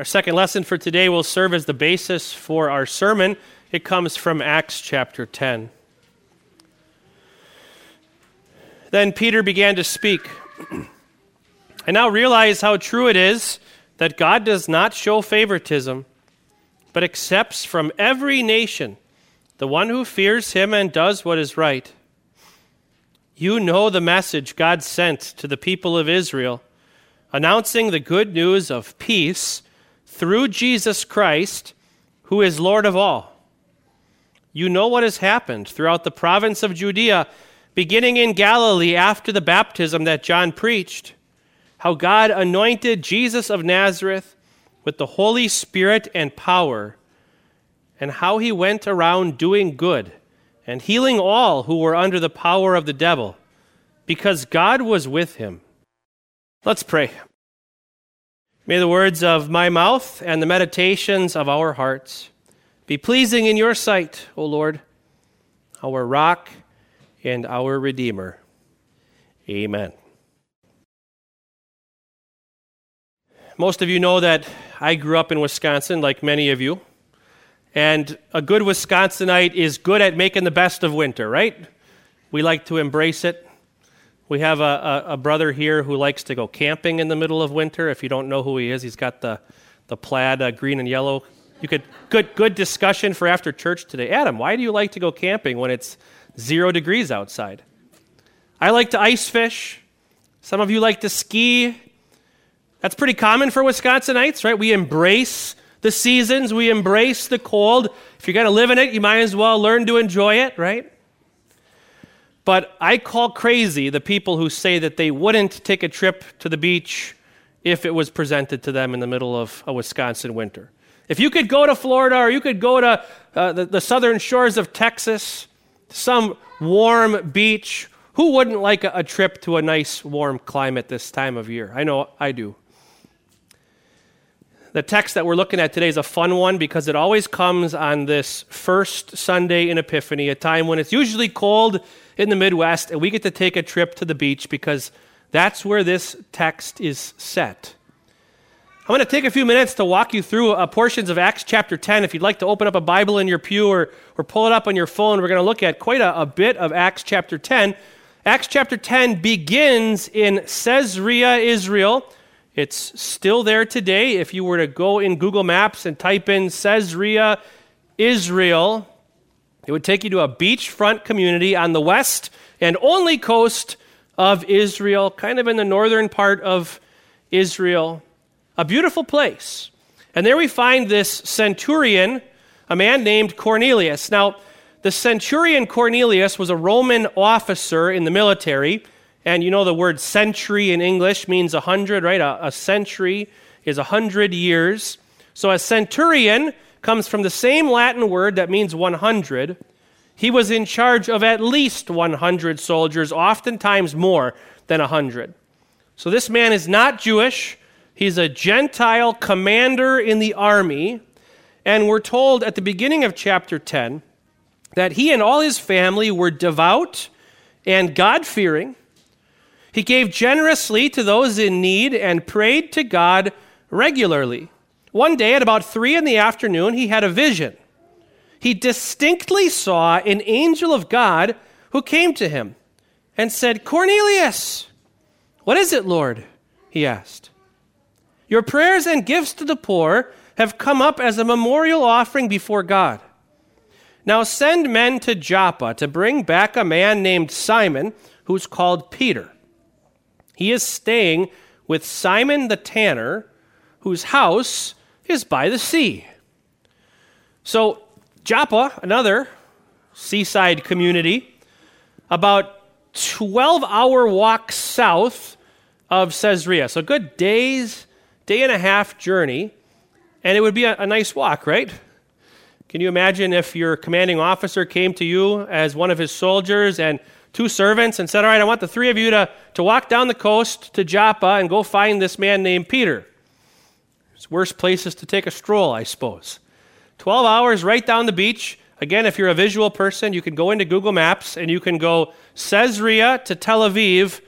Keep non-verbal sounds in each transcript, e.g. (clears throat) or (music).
Our second lesson for today will serve as the basis for our sermon. It comes from Acts chapter 10. Then Peter began to speak. (clears throat) I now realize how true it is that God does not show favoritism, but accepts from every nation the one who fears him and does what is right. You know the message God sent to the people of Israel, announcing the good news of peace through Jesus Christ, who is Lord of all. You know what has happened throughout the province of Judea, beginning in Galilee after the baptism that John preached, how God anointed Jesus of Nazareth with the Holy Spirit and power, and how he went around doing good and healing all who were under the power of the devil, because God was with him. Let's pray. May the words of my mouth and the meditations of our hearts be pleasing in your sight, O Lord, our rock and our Redeemer. Amen. Most of you know that I grew up in Wisconsin, like many of you. And a good Wisconsinite is good at making the best of winter, right? We like to embrace it. We have a, a, a, brother here who likes to go camping in the middle of winter. If you don't know who he is, he's got the, the plaid uh, green and yellow. You could good good discussion for after church today. Adam, why do you like to go camping when it's zero degrees outside? I like to ice fish. Some of you like to ski. That's pretty common for Wisconsinites, right? We embrace the seasons, we embrace the cold. If you're going to live in it, you might as well learn to enjoy it, right? But I call crazy the people who say that they wouldn't take a trip to the beach if it was presented to them in the middle of a Wisconsin winter. If you could go to Florida or you could go to uh, the, the, southern shores of Texas, some warm beach, who wouldn't like a, a trip to a nice warm climate this time of year? I know I do. The text that we're looking at today is a fun one because it always comes on this first Sunday in Epiphany, a time when it's usually cold in the Midwest, and we get to take a trip to the beach because that's where this text is set. I'm going to take a few minutes to walk you through uh, portions of Acts chapter 10. If you'd like to open up a Bible in your pew or, or pull it up on your phone, we're going to look at quite a, a bit of Acts chapter 10. Acts chapter 10 begins in Caesarea, Israel. It's still there today. If you were to go in Google Maps and type in Caesarea, Israel, it would take you to a beachfront community on the west and only coast of Israel, kind of in the northern part of Israel. A beautiful place. And there we find this centurion, a man named Cornelius. Now, the centurion Cornelius was a Roman officer in the military. And you know the word century in English means a hundred, right? A, a century is a hundred years. So a centurion comes from the same Latin word that means 100. He was in charge of at least 100 soldiers, oftentimes more than 100. So this man is not Jewish. He's a Gentile commander in the army. And we're told at the beginning of chapter 10 that he and all his family were devout and God fearing. He gave generously to those in need and prayed to God regularly. One day at about three in the afternoon, he had a vision. He distinctly saw an angel of God who came to him and said, Cornelius! What is it, Lord? he asked. Your prayers and gifts to the poor have come up as a memorial offering before God. Now send men to Joppa to bring back a man named Simon, who's called Peter. He is staying with Simon the tanner, whose house is by the sea. So, Joppa, another seaside community, about 12 hour walk south of Caesarea. So, good days, day and a half journey, and it would be a, a nice walk, right? Can you imagine if your commanding officer came to you as one of his soldiers and two servants and said, All right, I want the three of you to, to walk down the coast to Joppa and go find this man named Peter. It's worse places to take a stroll, I suppose. 12 hours right down the beach. Again, if you're a visual person, you can go into Google Maps and you can go Caesarea to Tel Aviv,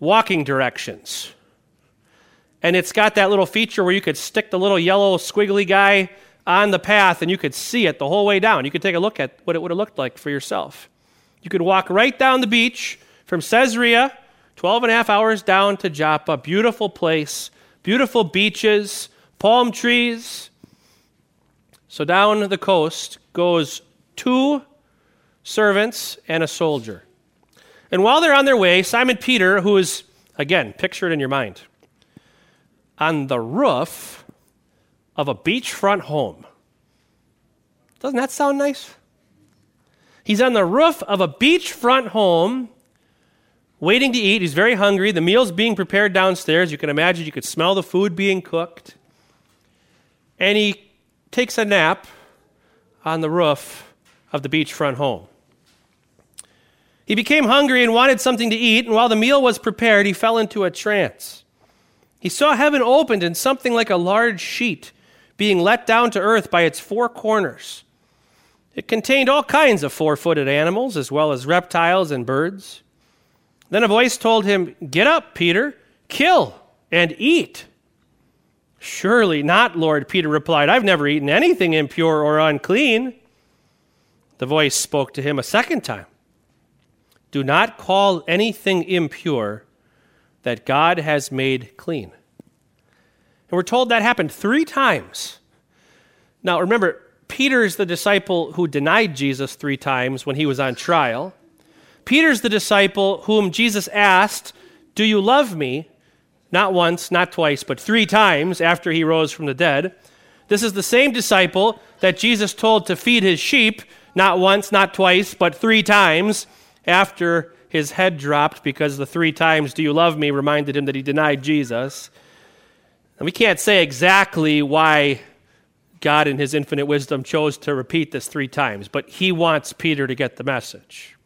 walking directions. And it's got that little feature where you could stick the little yellow squiggly guy on the path and you could see it the whole way down. You could take a look at what it would have looked like for yourself. You could walk right down the beach from Caesarea, 12 and a half hours down to Joppa. Beautiful place, beautiful beaches, palm trees. So down the coast goes two servants and a soldier. And while they're on their way, Simon Peter, who is, again, picture it in your mind, on the roof of a beachfront home. Doesn't that sound nice? He's on the roof of a beachfront home waiting to eat. He's very hungry. The meal's being prepared downstairs. You can imagine you could smell the food being cooked. And he takes a nap on the roof of the beachfront home. He became hungry and wanted something to eat, and while the meal was prepared, he fell into a trance. He saw heaven opened and something like a large sheet being let down to earth by its four corners. It contained all kinds of four footed animals, as well as reptiles and birds. Then a voice told him, Get up, Peter, kill and eat. Surely not, Lord, Peter replied. I've never eaten anything impure or unclean. The voice spoke to him a second time Do not call anything impure that God has made clean. And we're told that happened three times. Now, remember, Peter's the disciple who denied Jesus three times when he was on trial. Peter's the disciple whom Jesus asked, Do you love me? Not once, not twice, but three times after he rose from the dead. This is the same disciple that Jesus told to feed his sheep, not once, not twice, but three times after his head dropped because the three times, Do you love me? reminded him that he denied Jesus. And we can't say exactly why God, in his infinite wisdom, chose to repeat this three times, but he wants Peter to get the message.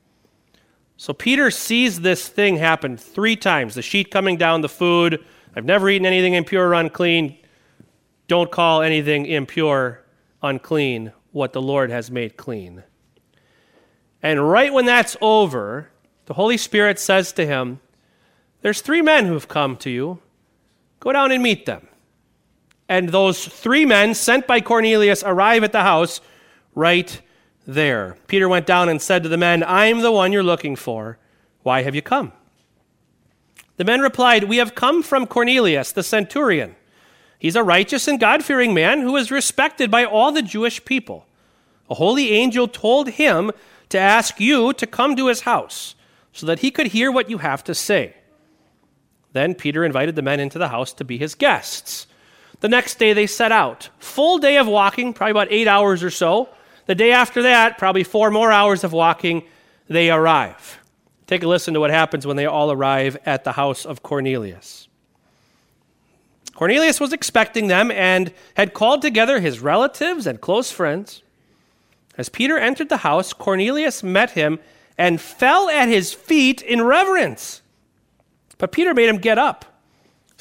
So Peter sees this thing happen three times the sheet coming down, the food. I've never eaten anything impure or unclean. Don't call anything impure unclean what the Lord has made clean. And right when that's over, the Holy Spirit says to him, There's three men who have come to you. Go down and meet them. And those three men sent by Cornelius arrive at the house right there. Peter went down and said to the men, I'm the one you're looking for. Why have you come? The men replied, We have come from Cornelius, the centurion. He's a righteous and God fearing man who is respected by all the Jewish people. A holy angel told him to ask you to come to his house so that he could hear what you have to say. Then Peter invited the men into the house to be his guests. The next day they set out. Full day of walking, probably about eight hours or so. The day after that, probably four more hours of walking, they arrive. Take a listen to what happens when they all arrive at the house of Cornelius. Cornelius was expecting them and had called together his relatives and close friends. As Peter entered the house, Cornelius met him and fell at his feet in reverence. But Peter made him get up.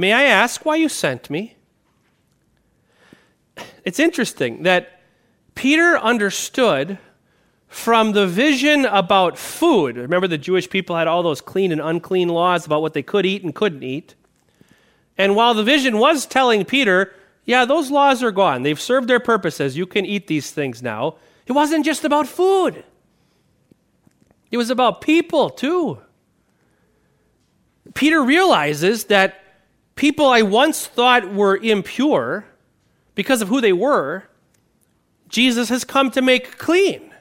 May I ask why you sent me? It's interesting that Peter understood from the vision about food. Remember, the Jewish people had all those clean and unclean laws about what they could eat and couldn't eat. And while the vision was telling Peter, yeah, those laws are gone, they've served their purposes, you can eat these things now, it wasn't just about food, it was about people too. Peter realizes that people I once thought were impure because of who they were, Jesus has come to make clean.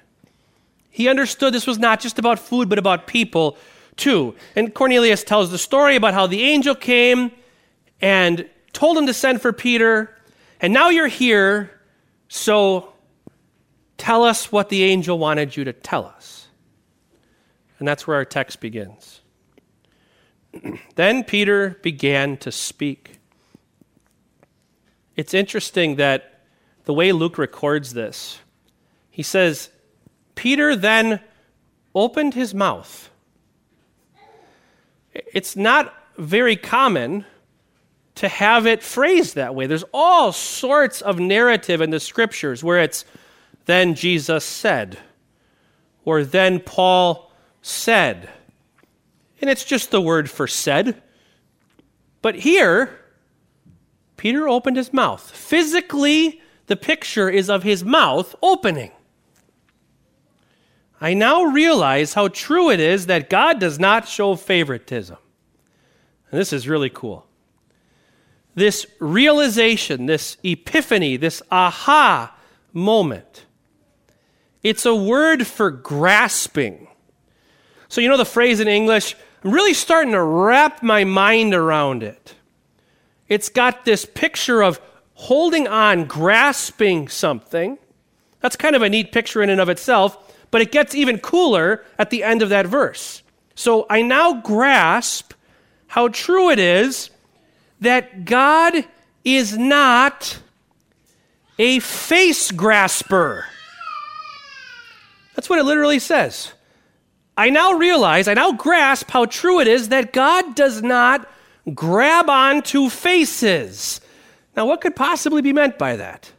He understood this was not just about food, but about people too. And Cornelius tells the story about how the angel came and told him to send for Peter. And now you're here, so tell us what the angel wanted you to tell us. And that's where our text begins. (clears throat) then Peter began to speak. It's interesting that the way Luke records this, he says, Peter then opened his mouth. It's not very common to have it phrased that way. There's all sorts of narrative in the scriptures where it's then Jesus said, or then Paul said. And it's just the word for said. But here, Peter opened his mouth. Physically, the picture is of his mouth opening. I now realize how true it is that God does not show favoritism. And this is really cool. This realization, this epiphany, this aha moment, it's a word for grasping. So, you know the phrase in English, Really starting to wrap my mind around it. It's got this picture of holding on, grasping something. That's kind of a neat picture in and of itself, but it gets even cooler at the end of that verse. So I now grasp how true it is that God is not a face grasper. That's what it literally says. I now realize, I now grasp how true it is that God does not grab onto faces. Now, what could possibly be meant by that?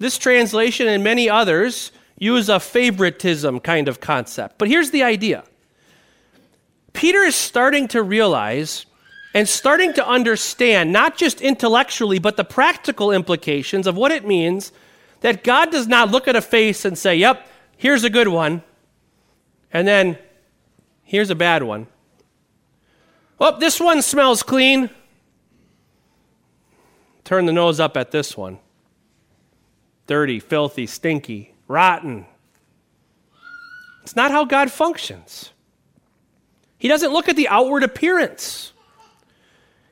This translation and many others use a favoritism kind of concept. But here's the idea Peter is starting to realize and starting to understand, not just intellectually, but the practical implications of what it means that God does not look at a face and say, Yep, here's a good one, and then here's a bad one. Oh, this one smells clean. Turn the nose up at this one. Dirty, filthy, stinky, rotten. It's not how God functions. He doesn't look at the outward appearance.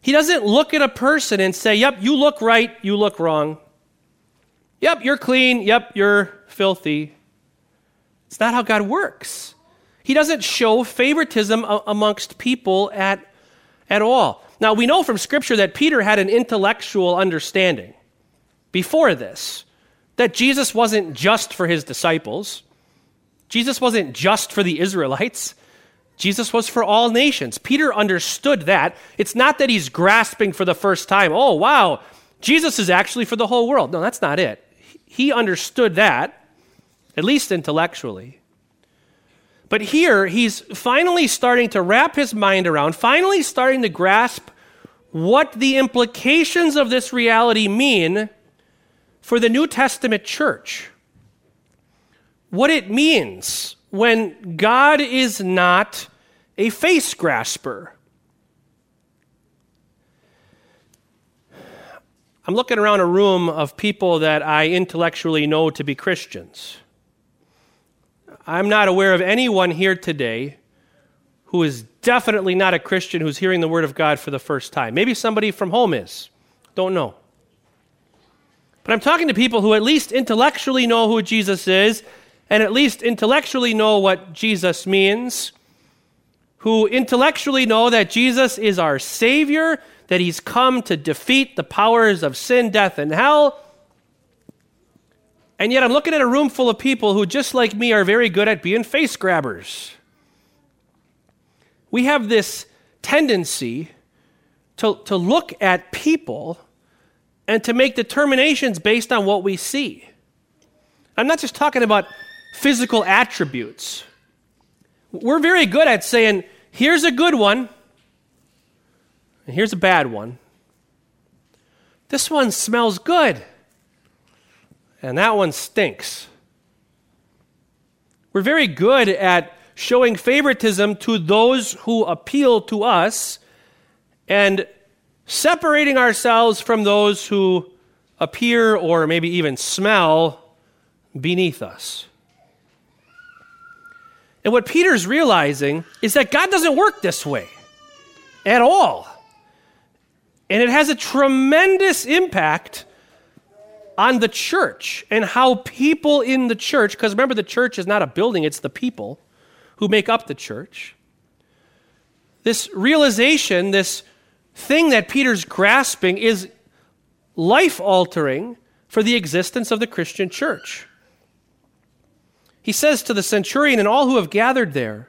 He doesn't look at a person and say, Yep, you look right, you look wrong. Yep, you're clean. Yep, you're filthy. It's not how God works. He doesn't show favoritism amongst people at at all. Now, we know from Scripture that Peter had an intellectual understanding before this, that Jesus wasn't just for his disciples, Jesus wasn't just for the Israelites. Jesus was for all nations. Peter understood that. It's not that he's grasping for the first time, oh, wow, Jesus is actually for the whole world. No, that's not it. He understood that, at least intellectually. But here, he's finally starting to wrap his mind around, finally starting to grasp what the implications of this reality mean for the New Testament church. What it means when God is not a face grasper. I'm looking around a room of people that I intellectually know to be Christians. I'm not aware of anyone here today who is definitely not a Christian who's hearing the Word of God for the first time. Maybe somebody from home is. Don't know. But I'm talking to people who at least intellectually know who Jesus is and at least intellectually know what Jesus means, who intellectually know that Jesus is our Savior, that He's come to defeat the powers of sin, death, and hell, and yet I'm looking at a room full of people who, just like me, are very good at being face grabbers. We have this tendency to, to look at people and to make determinations based on what we see. I'm not just talking about physical attributes. We're very good at saying, here's a good one, and here's a bad one. This one smells good and that one stinks. We're very good at showing favoritism to those who appeal to us and separating ourselves from those who appear or maybe even smell beneath us. And what Peter's realizing is that God doesn't work this way at all. And it has a tremendous impact on the church and how people in the church, because remember, the church is not a building, it's the people who make up the church. This realization, this thing that Peter's grasping is life altering for the existence of the Christian church. He says to the centurion and all who have gathered there,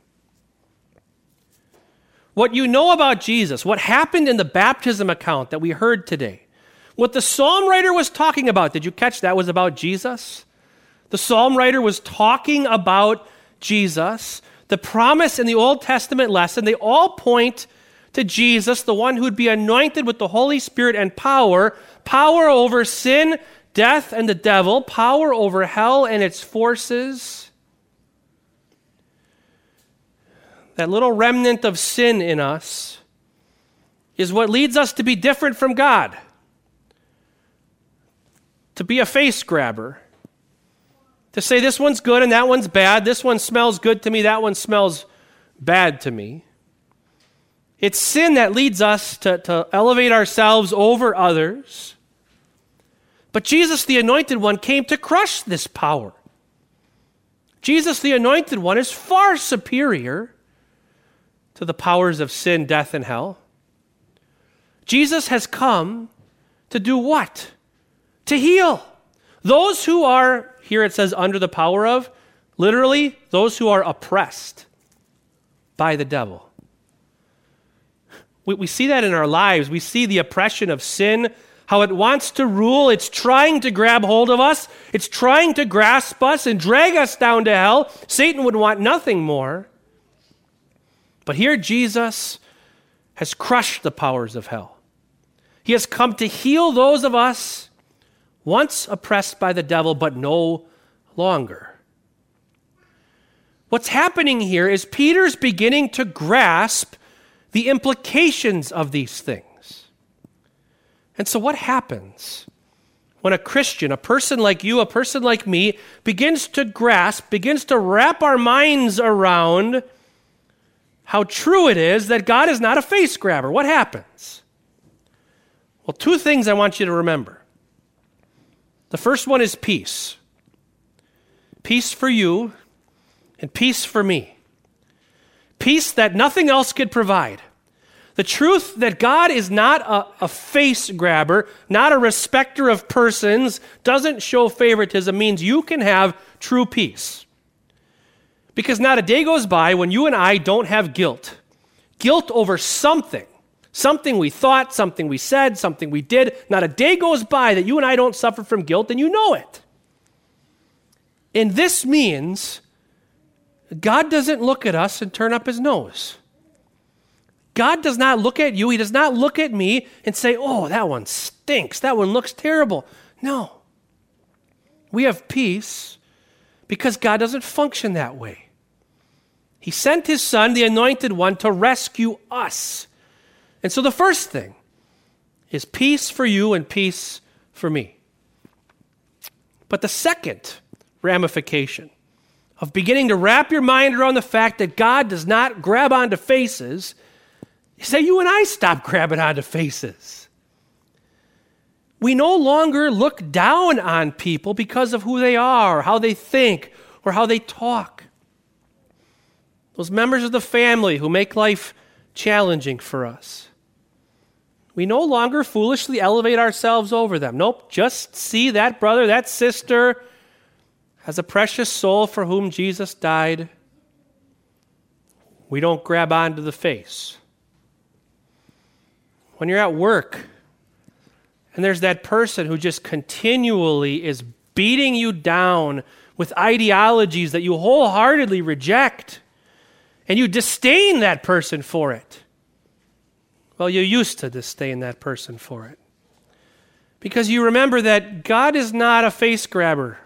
What you know about Jesus, what happened in the baptism account that we heard today, what the psalm writer was talking about, did you catch that was about Jesus? The psalm writer was talking about Jesus. The promise in the Old Testament lesson, they all point to Jesus, the one who'd be anointed with the Holy Spirit and power, power over sin, death, and the devil, power over hell and its forces. That little remnant of sin in us is what leads us to be different from God, to be a face grabber, to say this one's good and that one's bad, this one smells good to me, that one smells bad to me. It's sin that leads us to, to elevate ourselves over others. But Jesus, the anointed one, came to crush this power. Jesus, the anointed one, is far superior to the powers of sin, death, and hell. Jesus has come to do what? To heal. Those who are, here it says, under the power of, literally, those who are oppressed by the devil. We, we see that in our lives. We see the oppression of sin, how it wants to rule. It's trying to grab hold of us, it's trying to grasp us and drag us down to hell. Satan would want nothing more. But here, Jesus has crushed the powers of hell. He has come to heal those of us once oppressed by the devil, but no longer. What's happening here is Peter's beginning to grasp the implications of these things. And so, what happens when a Christian, a person like you, a person like me, begins to grasp, begins to wrap our minds around how true it is that God is not a face grabber? What happens? Well, two things I want you to remember. The first one is peace peace for you and peace for me peace that nothing else could provide. The truth that God is not a, a, face grabber, not a respecter of persons, doesn't show favoritism means you can have true peace. Because not a day goes by when you and I don't have guilt. Guilt over something. Something we thought, something we said, something we did. Not a day goes by that you and I don't suffer from guilt, and you know it. And this means God doesn't look at us and turn up his nose. God does not look at you, he does not look at me and say, oh, that one stinks, that one looks terrible. No. We have peace because God doesn't function that way. He sent his son, the anointed one, to rescue us. And so the first thing is peace for you and peace for me. But the second ramification of beginning to wrap your mind around the fact that God does not grab onto faces is that you and I stop grabbing onto faces. We no longer look down on people because of who they are, how they think, or how they talk. Those members of the family who make life challenging for us. We no longer foolishly elevate ourselves over them. Nope, just see that brother, that sister, as a precious soul for whom Jesus died, we don't grab onto the face. When you're at work and there's that person who just continually is beating you down with ideologies that you wholeheartedly reject, and you disdain that person for it. Well, you used to disdain that person for it. Because you remember that God is not a face grabber.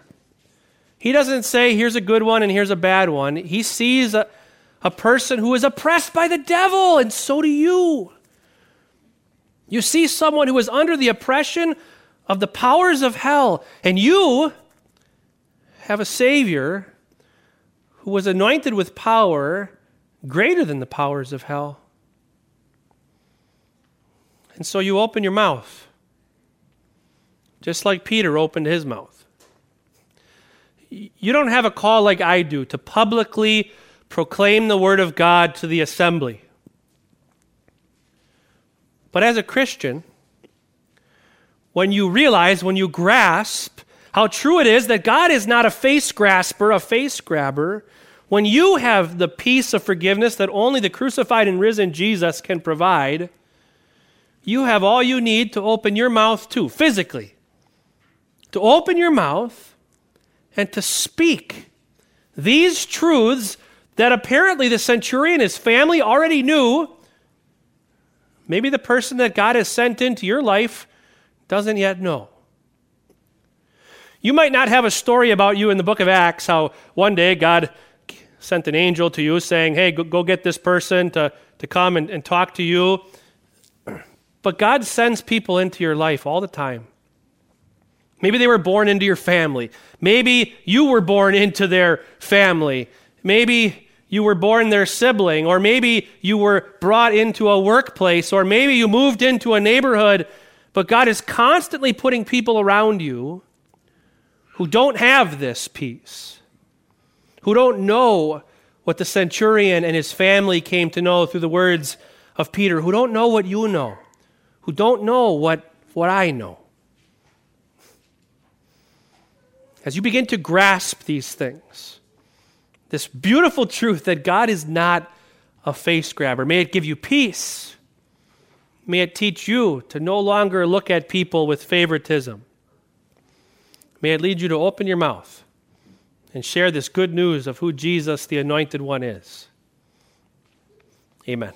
He doesn't say, here's a good one and here's a bad one. He sees a, a person who is oppressed by the devil, and so do you. You see someone who is under the oppression of the powers of hell, and you, have a Savior who was anointed with power greater than the powers of hell. And so you open your mouth, just like Peter opened his mouth. You don't have a call like I do to publicly proclaim the Word of God to the assembly. But as a Christian, when you realize, when you grasp how true it is that God is not a face grasper, a face grabber, when you have the peace of forgiveness that only the crucified and risen Jesus can provide, you have all you need to open your mouth too, physically. To open your mouth and to speak these truths that apparently the centurion, his family already knew. Maybe the person that God has sent into your life doesn't yet know. You might not have a story about you in the book of Acts how one day God sent an angel to you saying, Hey, go, go get this person to, to come and, and talk to you. But God sends people into your life all the time. Maybe they were born into your family. Maybe you were born into their family. Maybe you were born their sibling, or maybe you were brought into a workplace, or maybe you moved into a neighborhood. But God is constantly putting people around you who don't have this peace, who don't know what the centurion and his family came to know through the words of Peter, who don't know what you know, who don't know what, what I know. As you begin to grasp these things, this beautiful truth that God is not a face grabber, may it give you peace. May it teach you to no longer look at people with favoritism. May it lead you to open your mouth and share this good news of who Jesus, the Anointed One, is. Amen.